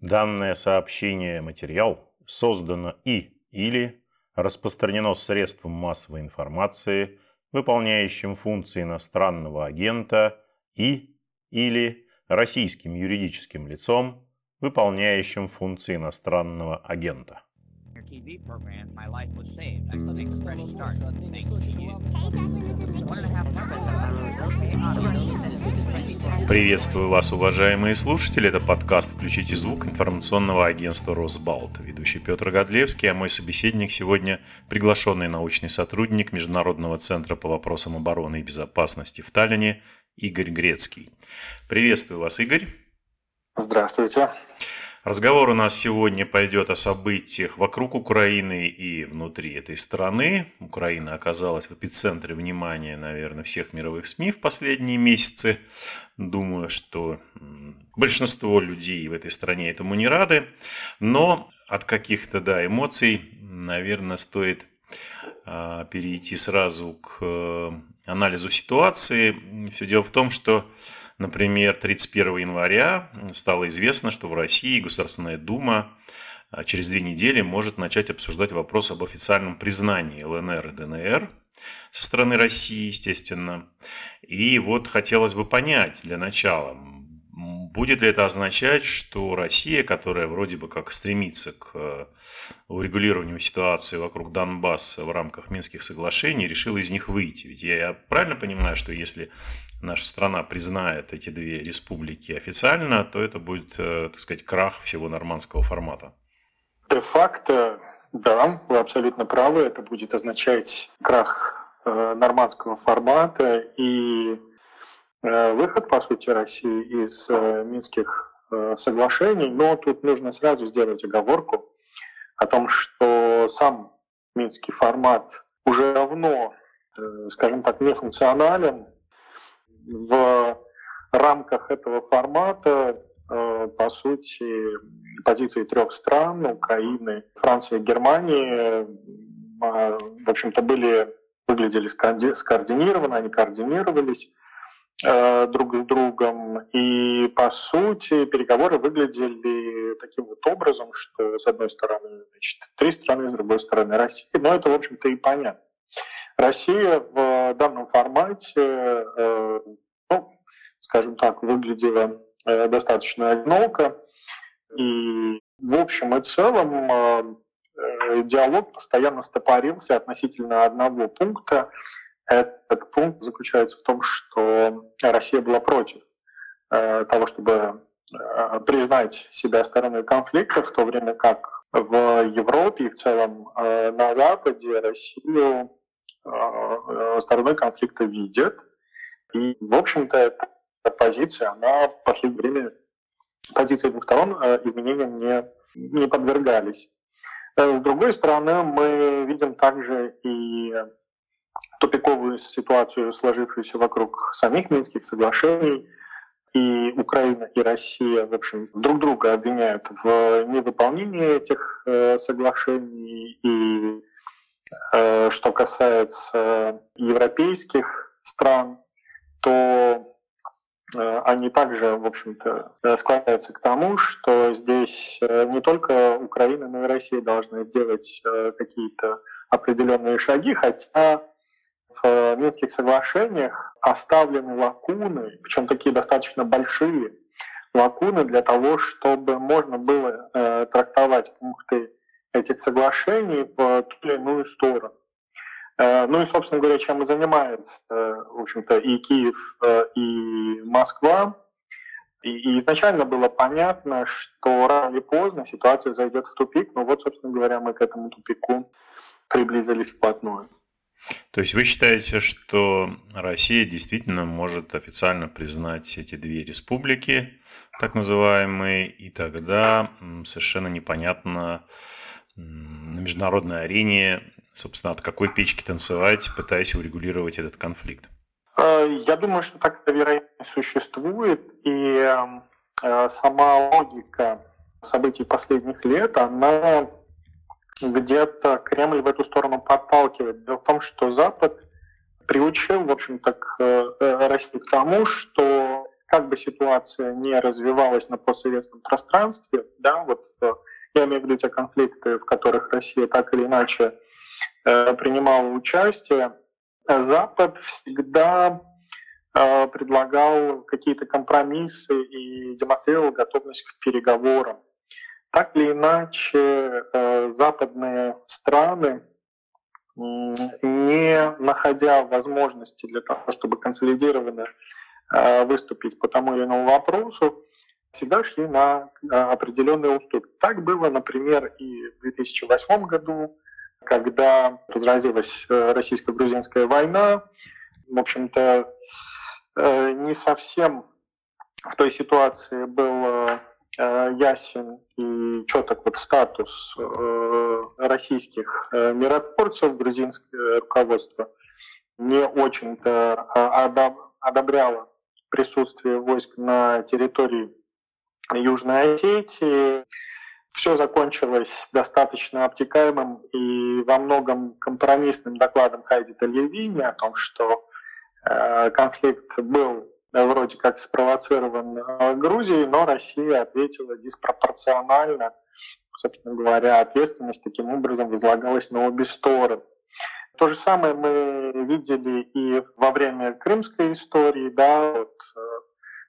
Данное сообщение материал создано и или распространено средством массовой информации, выполняющим функции иностранного агента и или российским юридическим лицом, выполняющим функции иностранного агента. TV program, my life was saved. I think a fresh start. Thank you. Приветствую вас, уважаемые слушатели. Это подкаст «Включите звук» информационного агентства «Росбалт». Ведущий Петр Годлевский, а мой собеседник сегодня приглашенный научный сотрудник Международного центра по вопросам обороны и безопасности в Таллине Игорь Грецкий. Приветствую вас, Игорь. Здравствуйте. Разговор у нас сегодня пойдет о событиях вокруг Украины и внутри этой страны. Украина оказалась в эпицентре внимания, наверное, всех мировых СМИ в последние месяцы. Думаю, что большинство людей в этой стране этому не рады. Но от каких-то да, эмоций, наверное, стоит а, перейти сразу к э, анализу ситуации. Все дело в том, что Например, 31 января стало известно, что в России Государственная Дума а, через две недели может начать обсуждать вопрос об официальном признании ЛНР и ДНР со стороны России, естественно. И вот хотелось бы понять для начала, Будет ли это означать, что Россия, которая вроде бы как стремится к э, урегулированию ситуации вокруг Донбасса в рамках Минских соглашений, решила из них выйти? Ведь я правильно понимаю, что если наша страна признает эти две республики официально, то это будет, э, так сказать, крах всего нормандского формата? Де-факто, да, вы абсолютно правы, это будет означать крах э, нормандского формата и выход, по сути, России из э, Минских э, соглашений, но тут нужно сразу сделать оговорку о том, что сам Минский формат уже давно, скажем так, не функционален. В рамках этого формата, по сути, позиции трех стран, Украины, Франции и Германии, в общем-то, были, выглядели скоординированно, они координировались. Э, друг с другом. И, по сути, переговоры выглядели таким вот образом, что, с одной стороны, значит, три страны, с другой стороны, Россия. Но это, в общем-то, и понятно. Россия в данном формате, э, ну, скажем так, выглядела э, достаточно одиноко. И в общем и целом диалог постоянно стопорился относительно одного пункта, этот пункт заключается в том, что Россия была против э, того, чтобы э, признать себя стороной конфликта, в то время как в Европе и в целом э, на Западе Россию стороной конфликта видят. И, в общем-то, эта позиция, она в последнее время, позиции двух сторон изменениям не, не подвергались. С другой стороны, мы видим также и тупиковую ситуацию, сложившуюся вокруг самих Минских соглашений. И Украина, и Россия, в общем, друг друга обвиняют в невыполнении этих э, соглашений. И э, что касается европейских стран, то э, они также, в общем-то, склоняются к тому, что здесь не только Украина, но и Россия должны сделать какие-то определенные шаги, хотя в Минских соглашениях оставлены лакуны, причем такие достаточно большие лакуны для того, чтобы можно было э, трактовать пункты этих соглашений в ту или иную сторону. Э, ну и, собственно говоря, чем и занимается, э, в общем-то, и Киев, э, и Москва. И, изначально было понятно, что рано или поздно ситуация зайдет в тупик. Ну вот, собственно говоря, мы к этому тупику приблизились вплотную. То есть вы считаете, что Россия действительно может официально признать эти две республики, так называемые, и тогда совершенно непонятно на международной арене, собственно, от какой печки танцевать, пытаясь урегулировать этот конфликт? Э, я думаю, что такая вероятность существует, и э, сама логика событий последних лет, она где-то Кремль в эту сторону подталкивает. Дело в том, что Запад приучил, в общем-то, к э, России к тому, что как бы ситуация не развивалась на постсоветском пространстве, да, вот я имею в виду те конфликты, в которых Россия так или иначе э, принимала участие, Запад всегда э, предлагал какие-то компромиссы и демонстрировал готовность к переговорам. Так или иначе, э, западные страны, не находя возможности для того, чтобы консолидированно выступить по тому или иному вопросу, всегда шли на определенные уступки. Так было, например, и в 2008 году, когда разразилась э, российско-грузинская война. В общем-то, э, не совсем в той ситуации был э, ясен и четок вот статус российских миротворцев. Грузинское руководство не очень-то одобряло присутствие войск на территории Южной Осетии. Все закончилось достаточно обтекаемым и во многом компромиссным докладом Хайди Тальевини о том, что э, конфликт был вроде как спровоцирован э, Грузией, но Россия ответила диспропорционально. Собственно говоря, ответственность таким образом возлагалась на обе стороны. То же самое мы видели и во время крымской истории, да, вот, э,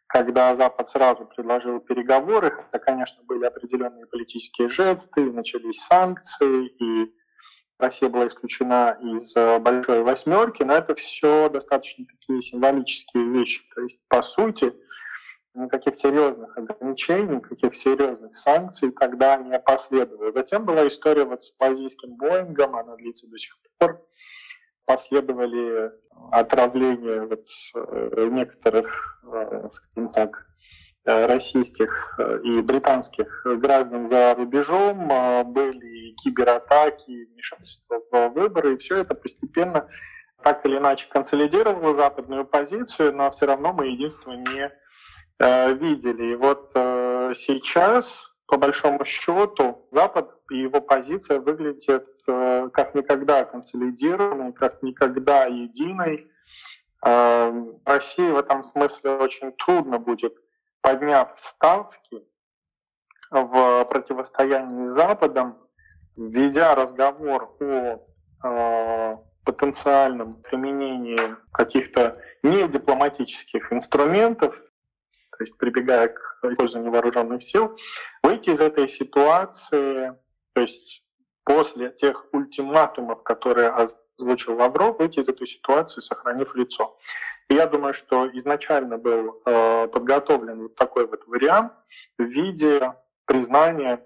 когда Запад сразу предложил переговоры, это, конечно, были определенные политические жесты, начались санкции, и Россия была исключена из э, большой восьмерки, но это все достаточно такие символические вещи. То есть, по сути, никаких серьезных ограничений, никаких серьезных санкций тогда не последовало. Затем была история вот с малазийским Боингом, она длится до сих пор последовали отравления вот э, некоторых, э, скажем так, российских и британских граждан за рубежом, были кибератаки, вмешательство в выборы, и все это постепенно так или иначе консолидировало западную позицию, но все равно мы единство не видели. И вот сейчас по большому счету Запад и его позиция выглядит э, как никогда консолидированной, как никогда единой. Э, России в этом смысле очень трудно будет, подняв ставки в противостоянии с Западом, введя разговор о э, потенциальном применении каких-то недипломатических инструментов то есть прибегая к использованию вооруженных сил, выйти из этой ситуации, то есть после тех ультиматумов, которые озвучил Лавров, выйти из этой ситуации, сохранив лицо. И я думаю, что изначально был э, подготовлен вот такой вот вариант в виде признания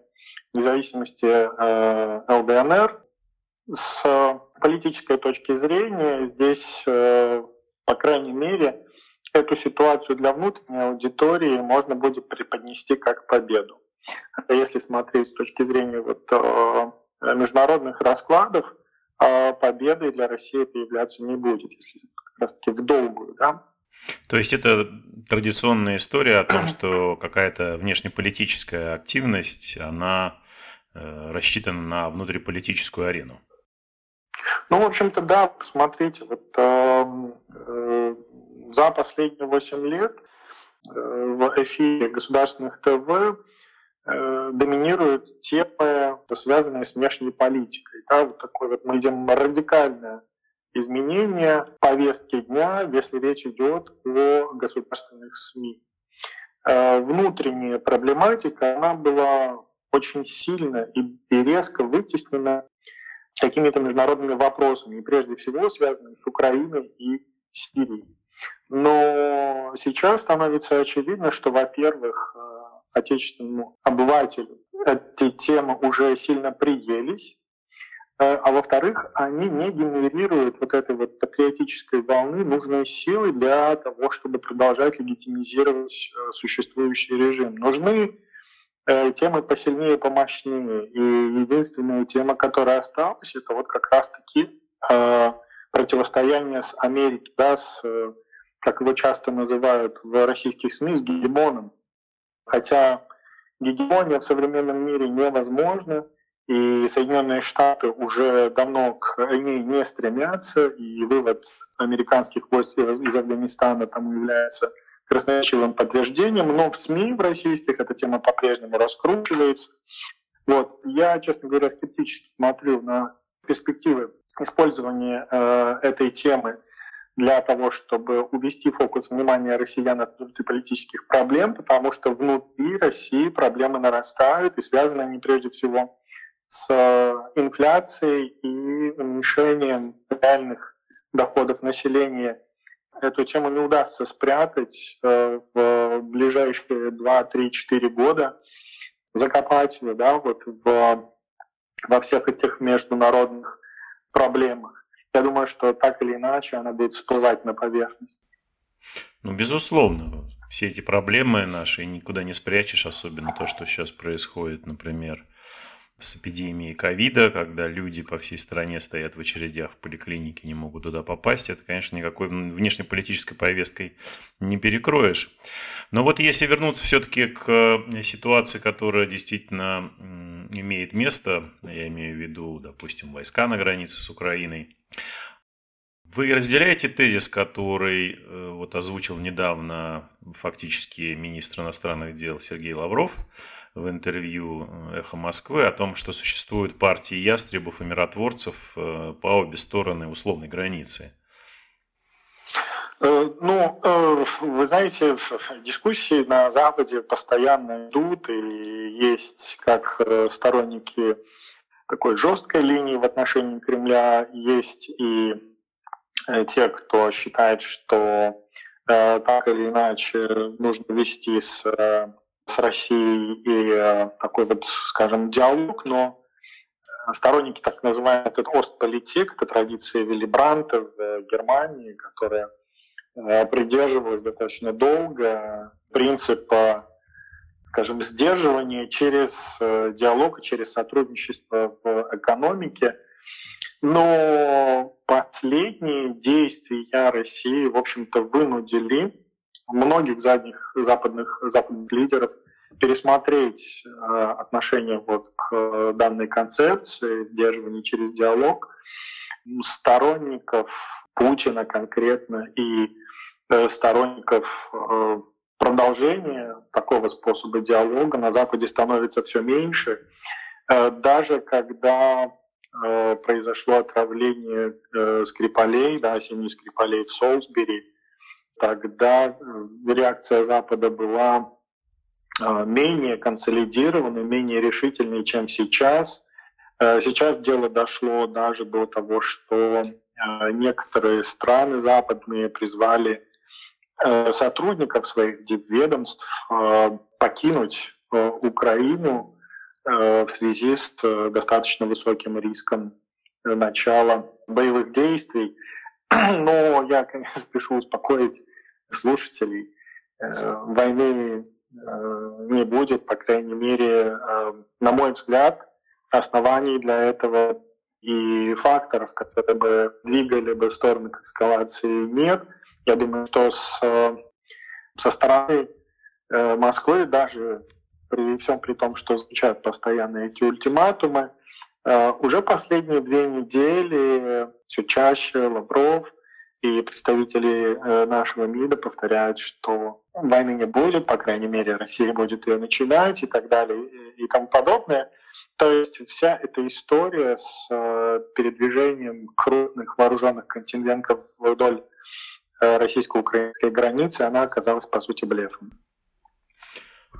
независимости э, ЛДНР. С политической точки зрения здесь, э, по крайней мере, эту ситуацию для внутренней аудитории можно будет преподнести как победу. Если смотреть с точки зрения вот, э, международных раскладов, победой для России это являться не будет, если как раз-таки в долгую. Да? То есть это традиционная история о том, что какая-то внешнеполитическая активность, она э, рассчитана на внутриполитическую арену. Ну, в общем-то, да, посмотрите, вот э, за последние 8 лет э, в эфире государственных ТВ э, доминируют темы, связанные с внешней политикой. Да, вот такое вот мы видим радикальное изменение повестки дня, если речь идет о государственных СМИ. Э, внутренняя проблематика, она была очень сильно и резко вытеснена какими-то международными вопросами, и прежде всего связанными с Украиной и Сирией. Но сейчас становится очевидно, что, во-первых, э, отечественному обывателю эти темы уже сильно приелись, э, а во-вторых, они не генерируют вот этой вот патриотической волны нужной силы для того, чтобы продолжать легитимизировать э, существующий режим. Нужны темы посильнее, помощнее. И единственная тема, которая осталась, это вот как раз-таки противостояние с Америкой, да, с как его часто называют в российских СМИ, с гегемоном. Хотя гегемония в современном мире невозможна, и Соединенные Штаты уже давно к ней не стремятся, и вывод американских войск из Афганистана там является красноречивым подтверждением, но в СМИ в российских эта тема по-прежнему раскручивается. Вот. Я, честно говоря, скептически смотрю на перспективы использования э, этой темы для того, чтобы увести фокус внимания россиян от внутриполитических проблем, потому что внутри России проблемы нарастают, и связаны они прежде всего с э, инфляцией и уменьшением реальных доходов населения. Эту тему не удастся спрятать э, в ближайшие 2, 3, 4 года, закопать ее да, вот в, во всех этих международных проблемах я думаю, что так или иначе она будет всплывать на поверхность. Ну, безусловно, все эти проблемы наши никуда не спрячешь, особенно то, что сейчас происходит, например, с эпидемией ковида, когда люди по всей стране стоят в очередях в поликлинике, не могут туда попасть, это, конечно, никакой внешнеполитической повесткой не перекроешь. Но вот если вернуться все-таки к э, ситуации, которая действительно имеет место, я имею в виду, допустим, войска на границе с Украиной, вы разделяете тезис, который э, вот озвучил недавно фактически министр иностранных дел Сергей Лавров – в интервью э, «Эхо Москвы» о том, что существуют партии ястребов и миротворцев э, по обе стороны условной границы. Э, ну, вы знаете, дискуссии на Западе постоянно идут, и есть как сторонники такой жесткой линии в отношении Кремля, есть и те, кто считает, что так или иначе нужно вести с с Россией и э, такой вот, скажем, диалог, но сторонники так называемый этот Остполитик, это традиция Вилли Бранта в Германии, которая э, придерживалась достаточно долго принципа, скажем, сдерживания через э, диалог и через сотрудничество в экономике. Но последние действия России, в общем-то, вынудили многих задних западных, западных лидеров пересмотреть э, отношение вот к данной концепции сдерживания через диалог сторонников Путина конкретно и э, сторонников э, продолжения такого способа диалога на Западе становится все меньше. Даже когда произошло отравление Скрипалей, да, семьи Скрипалей в Солсбери, тогда э, реакция Запада была э, менее консолидированной, менее решительной, чем сейчас. Э, сейчас дело дошло даже до того, что некоторые страны западные призвали сотрудников своих ведомств покинуть Украину в связи с достаточно высоким риском начала боевых действий. Но я, конечно, спешу успокоить слушателей. Э, войны э, не будет, по крайней мере, э, на мой взгляд, оснований для этого и факторов, которые бы двигали бы стороны к эскалации, нет. Я думаю, что с, со стороны Москвы, даже при всем при том, что звучат постоянно эти ультиматумы, уже последние две недели все чаще Лавров и представители э, нашего МИДа повторяют, что войны не будет, по крайней мере, Россия будет ее начинать и так далее и тому подобное. То есть вся эта история с э, передвижением крупных вооруженных контингентов вдоль э, российско-украинской границы, она оказалась, по сути, блефом.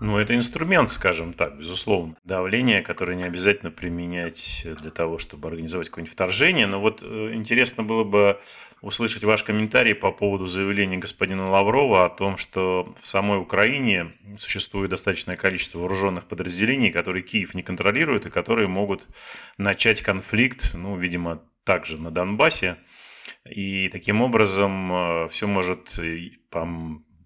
Ну, это инструмент, скажем так, безусловно. Давление, которое не обязательно применять для того, чтобы организовать какое-нибудь вторжение. Но вот интересно было бы услышать ваш комментарий по поводу заявления господина Лаврова о том, что в самой Украине существует достаточное количество вооруженных подразделений, которые Киев не контролирует и которые могут начать конфликт, ну, видимо, также на Донбассе. И таким образом э, все может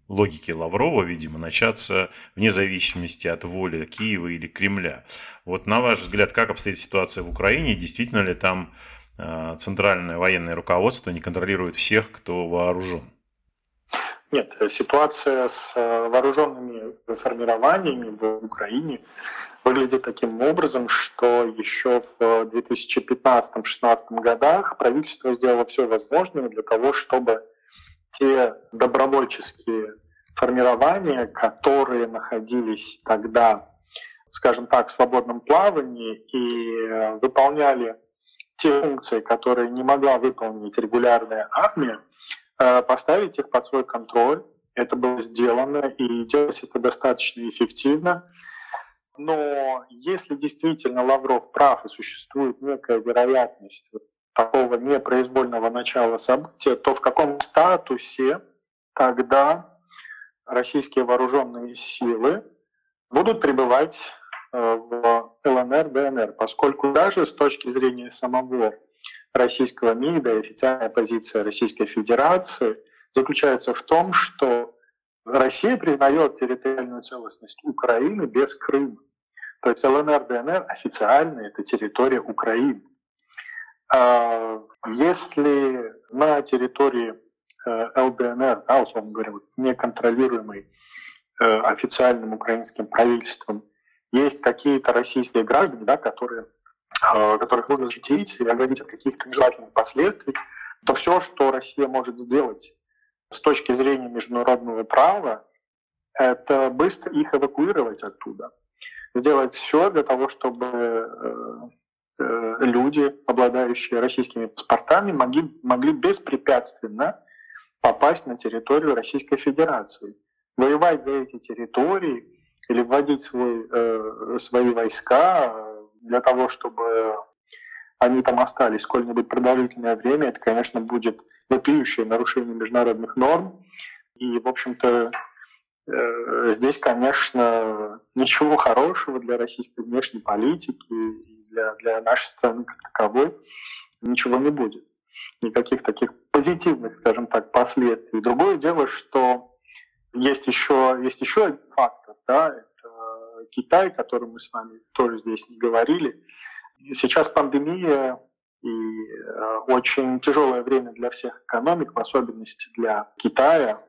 логике Лаврова, видимо, начаться вне зависимости от воли Киева или Кремля. Вот на ваш взгляд, как обстоит ситуация в Украине? Действительно ли там Э, центральное военное руководство не контролирует всех, кто вооружен? Нет, ситуация с э, вооруженными формированиями в Украине выглядит таким образом, что еще в 2015-2016 годах правительство сделало все возможное для того, чтобы те добровольческие формирования, которые находились тогда, скажем так, в свободном плавании и выполняли те функции, которые не могла выполнить регулярная армия, поставить их под свой контроль. Это было сделано, и делалось это достаточно эффективно. Но если действительно Лавров прав и существует некая вероятность такого непроизвольного начала события, то в каком статусе тогда российские вооруженные силы будут пребывать э, в ЛНР, ДНР, поскольку даже с точки зрения самого российского МИДа и официальная позиция Российской Федерации заключается в том, что Россия признает территориальную целостность Украины без Крыма. То есть ЛНР, ДНР официально это территория Украины. А если на территории э, ЛДНР, да, условно говоря, неконтролируемой э, официальным украинским правительством, есть какие-то российские граждане, да, которые, э, которых нужно защитить и оградить от каких-то нежелательных последствий, то все, что Россия может сделать с точки зрения международного права, это быстро их эвакуировать оттуда. Сделать все для того, чтобы э, люди, обладающие российскими паспортами, могли, могли беспрепятственно попасть на территорию Российской Федерации. Воевать за эти территории или вводить свой, э, свои войска для того, чтобы они там остались сколь-нибудь продолжительное время, это, конечно, будет вопиющее нарушение международных норм. И, в общем-то, Э, здесь, конечно, ничего хорошего для российской внешней политики, для, для нашей страны как таковой ничего не будет. Никаких таких позитивных, скажем так, последствий. Другое дело, что есть еще, есть еще один фактор, да, это Китай, котором мы с вами тоже здесь не говорили. Сейчас пандемия и э, очень тяжелое время для всех экономик, в особенности для Китая.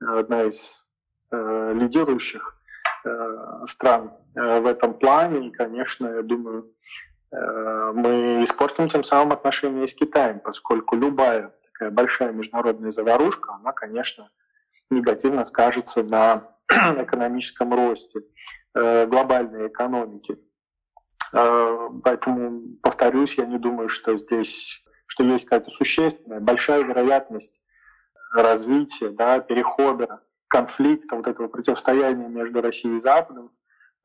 Одна из Э, лидирующих э, стран э, в этом плане. И, конечно, я думаю, мы испортим тем самым отношения с Китаем, поскольку любая такая большая международная заварушка, она, конечно, негативно скажется на экономическом росте глобальной экономики. Поэтому, повторюсь, я не думаю, что здесь что есть какая-то существенная, большая вероятность развития, да, перехода конфликта, вот этого противостояния между Россией и Западом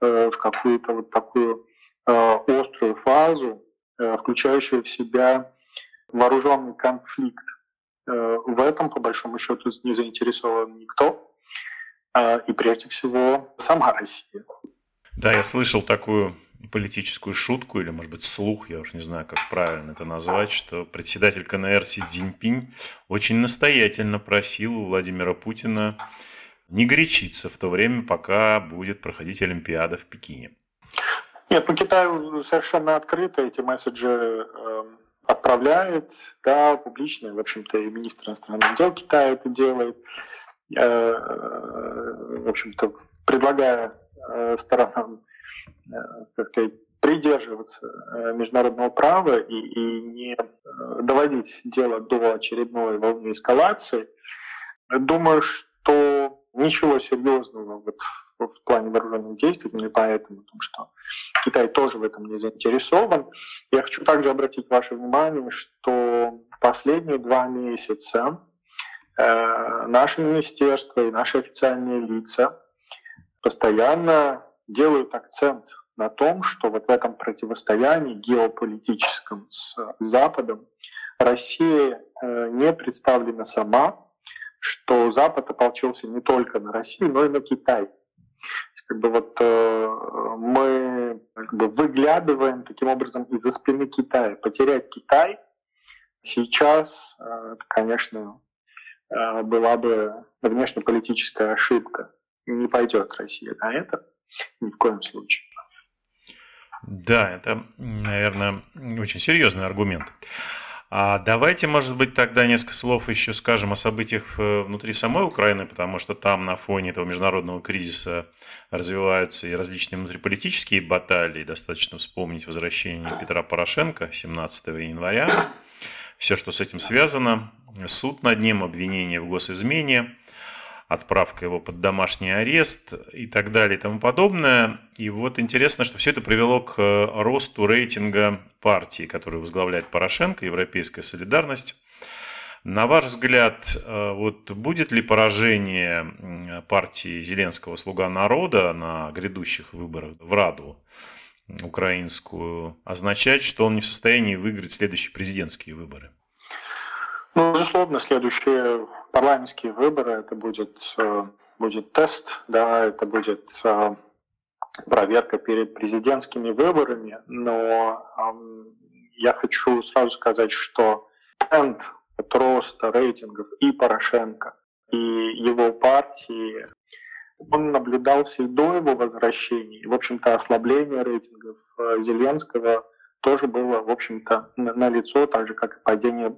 э, в какую-то вот такую э, острую фазу, э, включающую в себя вооруженный конфликт. В этом, по большому счету, не заинтересован никто, и прежде всего сама Россия. Да, я слышал такую политическую шутку или, может быть, слух, я уж не знаю, как правильно это назвать, что председатель КНР Си Цзиньпинь очень настоятельно просил у Владимира Путина не горячиться в то время, пока будет проходить Олимпиада в Пекине? Нет, ну Китай совершенно открыто эти месседжи э, отправляет, да, публично, в общем-то, и министр иностранных дел Китая это делает, э, в общем-то, предлагая э, сторонам, э, так сказать, придерживаться э, международного права и, и не э, доводить дело до очередной волны эскалации. Думаю, что ничего серьезного вот в плане вооруженных действий, именно поэтому, потому что Китай тоже в этом не заинтересован. Я хочу также обратить ваше внимание, что в последние два месяца э, наше министерство и наши официальные лица постоянно делают акцент на том, что вот в этом противостоянии геополитическом с Западом Россия э, не представлена сама, что Запад ополчился не только на Россию, но и на Китай. Как бы вот э, мы как бы выглядываем таким образом из-за спины Китая. Потерять Китай сейчас, э, это, конечно, э, была бы внешнеполитическая ошибка. Не пойдет Россия на это ни в коем случае. Да, это, наверное, очень серьезный аргумент. А давайте, может быть, тогда несколько слов еще скажем о событиях э, внутри самой Украины, потому что там на фоне этого международного кризиса развиваются и различные внутриполитические баталии. Достаточно вспомнить возвращение Петра Порошенко 17 января. Все, что с этим связано. Суд над ним, обвинение в госизмене. Отправка его под домашний арест и так далее и тому подобное. И вот интересно, что все это привело к росту рейтинга партии, которую возглавляет Порошенко, Европейская солидарность. На ваш взгляд, э, вот будет ли поражение партии Зеленского «Слуга народа» на грядущих выборах в Раду украинскую означать, что он не в состоянии выиграть следующие президентские выборы? Ну, безусловно, следующие парламентские выборы это будет, э, будет тест, да, это будет э, проверка перед президентскими выборами, но я хочу сразу сказать, что тренд роста рейтингов и Порошенко, и его партии, он наблюдался и до его возвращения. В общем-то, ослабление рейтингов э, Зеленского тоже было, в общем-то, на лицо, так же, как и падение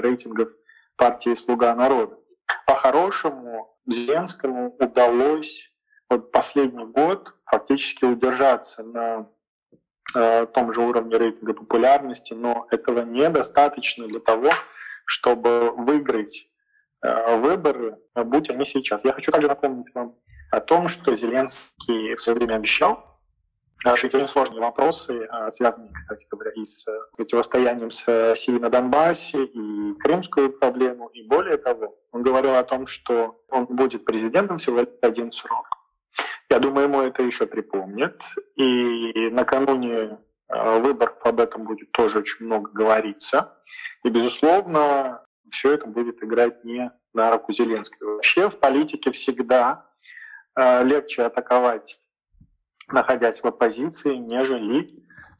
рейтингов партии «Слуга народа». По-хорошему, Зеленскому удалось вот последний год фактически удержаться на э, том же уровне рейтинга популярности, но этого недостаточно для того, чтобы выиграть э, выборы, будь они сейчас. Я хочу также напомнить вам о том, что Зеленский в свое время обещал решить очень сложные вопросы, э, связанные, кстати говоря, и с противостоянием с Сирией на Донбассе, и крымскую проблему, и более того, он говорил о том, что он будет президентом всего один срок. Я думаю, ему это еще припомнят. И накануне Э, выборов об этом будет тоже очень много говориться. И, безусловно, все это будет играть не на руку Зеленского. Вообще в политике всегда э, легче атаковать, находясь в оппозиции, нежели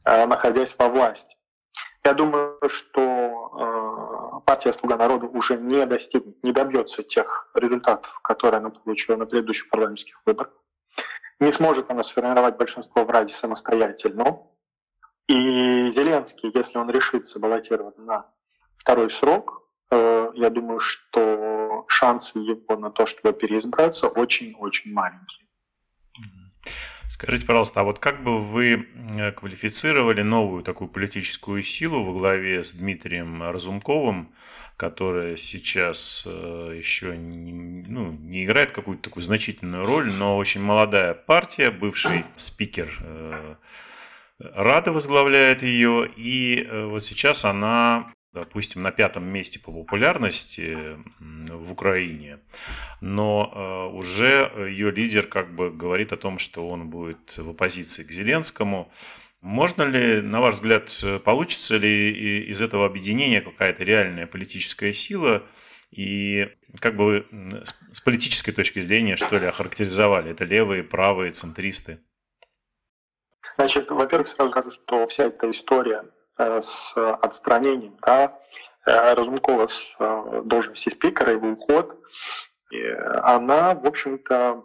э, находясь во власти. Я думаю, что партия «Слуга народа» уже не достигнет, не добьется тех результатов, которые она получила на предыдущих парламентских выборах. Не сможет она сформировать большинство в Раде самостоятельно. И Зеленский, если он решится баллотироваться на второй срок, э, я думаю, что шансы его на то, чтобы переизбраться, очень-очень маленькие. Скажите, пожалуйста, а вот как бы вы э, квалифицировали новую такую политическую силу во главе с Дмитрием Разумковым, которая сейчас э, еще не, ну, не играет какую-то такую значительную роль, но очень молодая партия, бывший спикер Рада возглавляет ее, и э, вот сейчас она, допустим, на пятом месте по популярности в Украине, но э, уже ее лидер как бы говорит о том, что он будет в оппозиции к Зеленскому. Можно ли, на ваш взгляд, получится ли из этого объединения какая-то реальная политическая сила? И как бы вы с политической точки зрения, что ли, охарактеризовали? Это левые, правые, центристы? Значит, во-первых, сразу скажу, что вся эта история с отстранением да, э, Разумкова с э, должности спикера, его уход, она, в общем-то,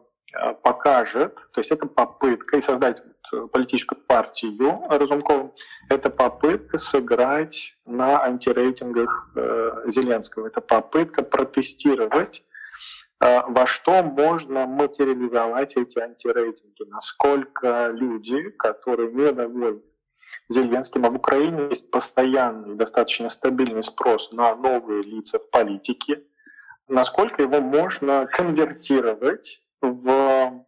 покажет, то есть это попытка, и создать политическую партию Разумковым, это попытка сыграть на антирейтингах Зеленского, это попытка протестировать Э, во что можно материализовать эти антирейтинги, насколько люди, которые недовольны Зеленским, а в Украине есть постоянный, достаточно стабильный спрос на новые лица в политике, насколько его можно конвертировать в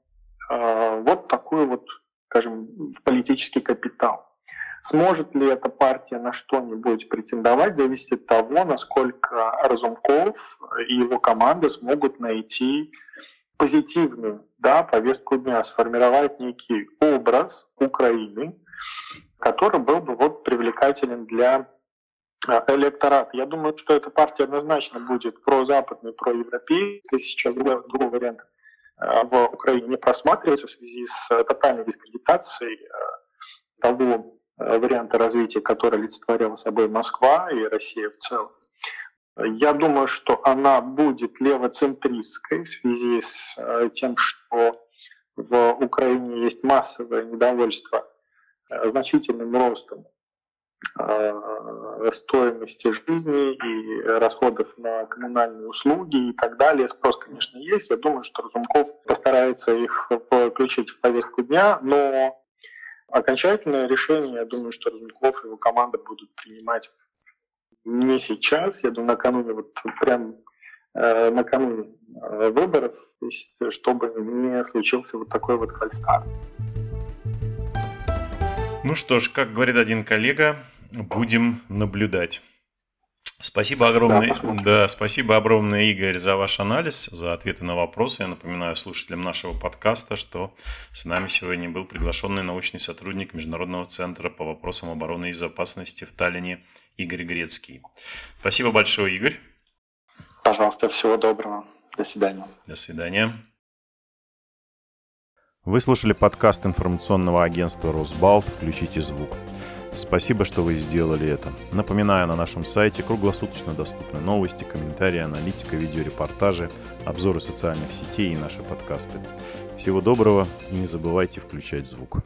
э, вот такой вот, скажем, в политический капитал. Сможет ли эта партия на что-нибудь претендовать, зависит от того, насколько Разумков и его команда смогут найти позитивную да, повестку дня, сформировать некий образ Украины, который был бы вот привлекателен для а, электората. Я думаю, что эта партия однозначно будет прозападной, проевропейской. Сейчас другой, другой вариант а, в Украине не просматривается в связи с тотальной дискредитацией а, того Э, варианта развития, который олицетворяла собой Москва и Россия в целом. Я думаю, что она будет левоцентристской в связи с э, тем, что в Украине есть массовое недовольство э, значительным ростом стоимости жизни и расходов на коммунальные услуги и так далее. Спрос, конечно, есть. Я думаю, что Разумков постарается их включить в повестку дня, но Окончательное решение, я думаю, что Разумков и его команда будут принимать не сейчас, я думаю, накануне вот прям накануне выборов, чтобы не случился вот такой вот фальстарт. Ну что ж, как говорит один коллега, будем наблюдать. Спасибо огромное, да, да, спасибо огромное, Игорь, за ваш анализ, за ответы на вопросы. Я напоминаю слушателям нашего подкаста, что с нами сегодня был приглашенный научный сотрудник Международного центра по вопросам обороны и безопасности в Таллине Игорь Грецкий. Спасибо большое, Игорь. Пожалуйста, всего доброго. До свидания. До свидания. Вы слушали подкаст информационного агентства «Росбалт. Включите звук». Спасибо, что вы сделали это. Напоминаю, на нашем сайте круглосуточно доступны новости, комментарии, аналитика, видеорепортажи, обзоры социальных сетей и наши подкасты. Всего доброго и не забывайте включать звук.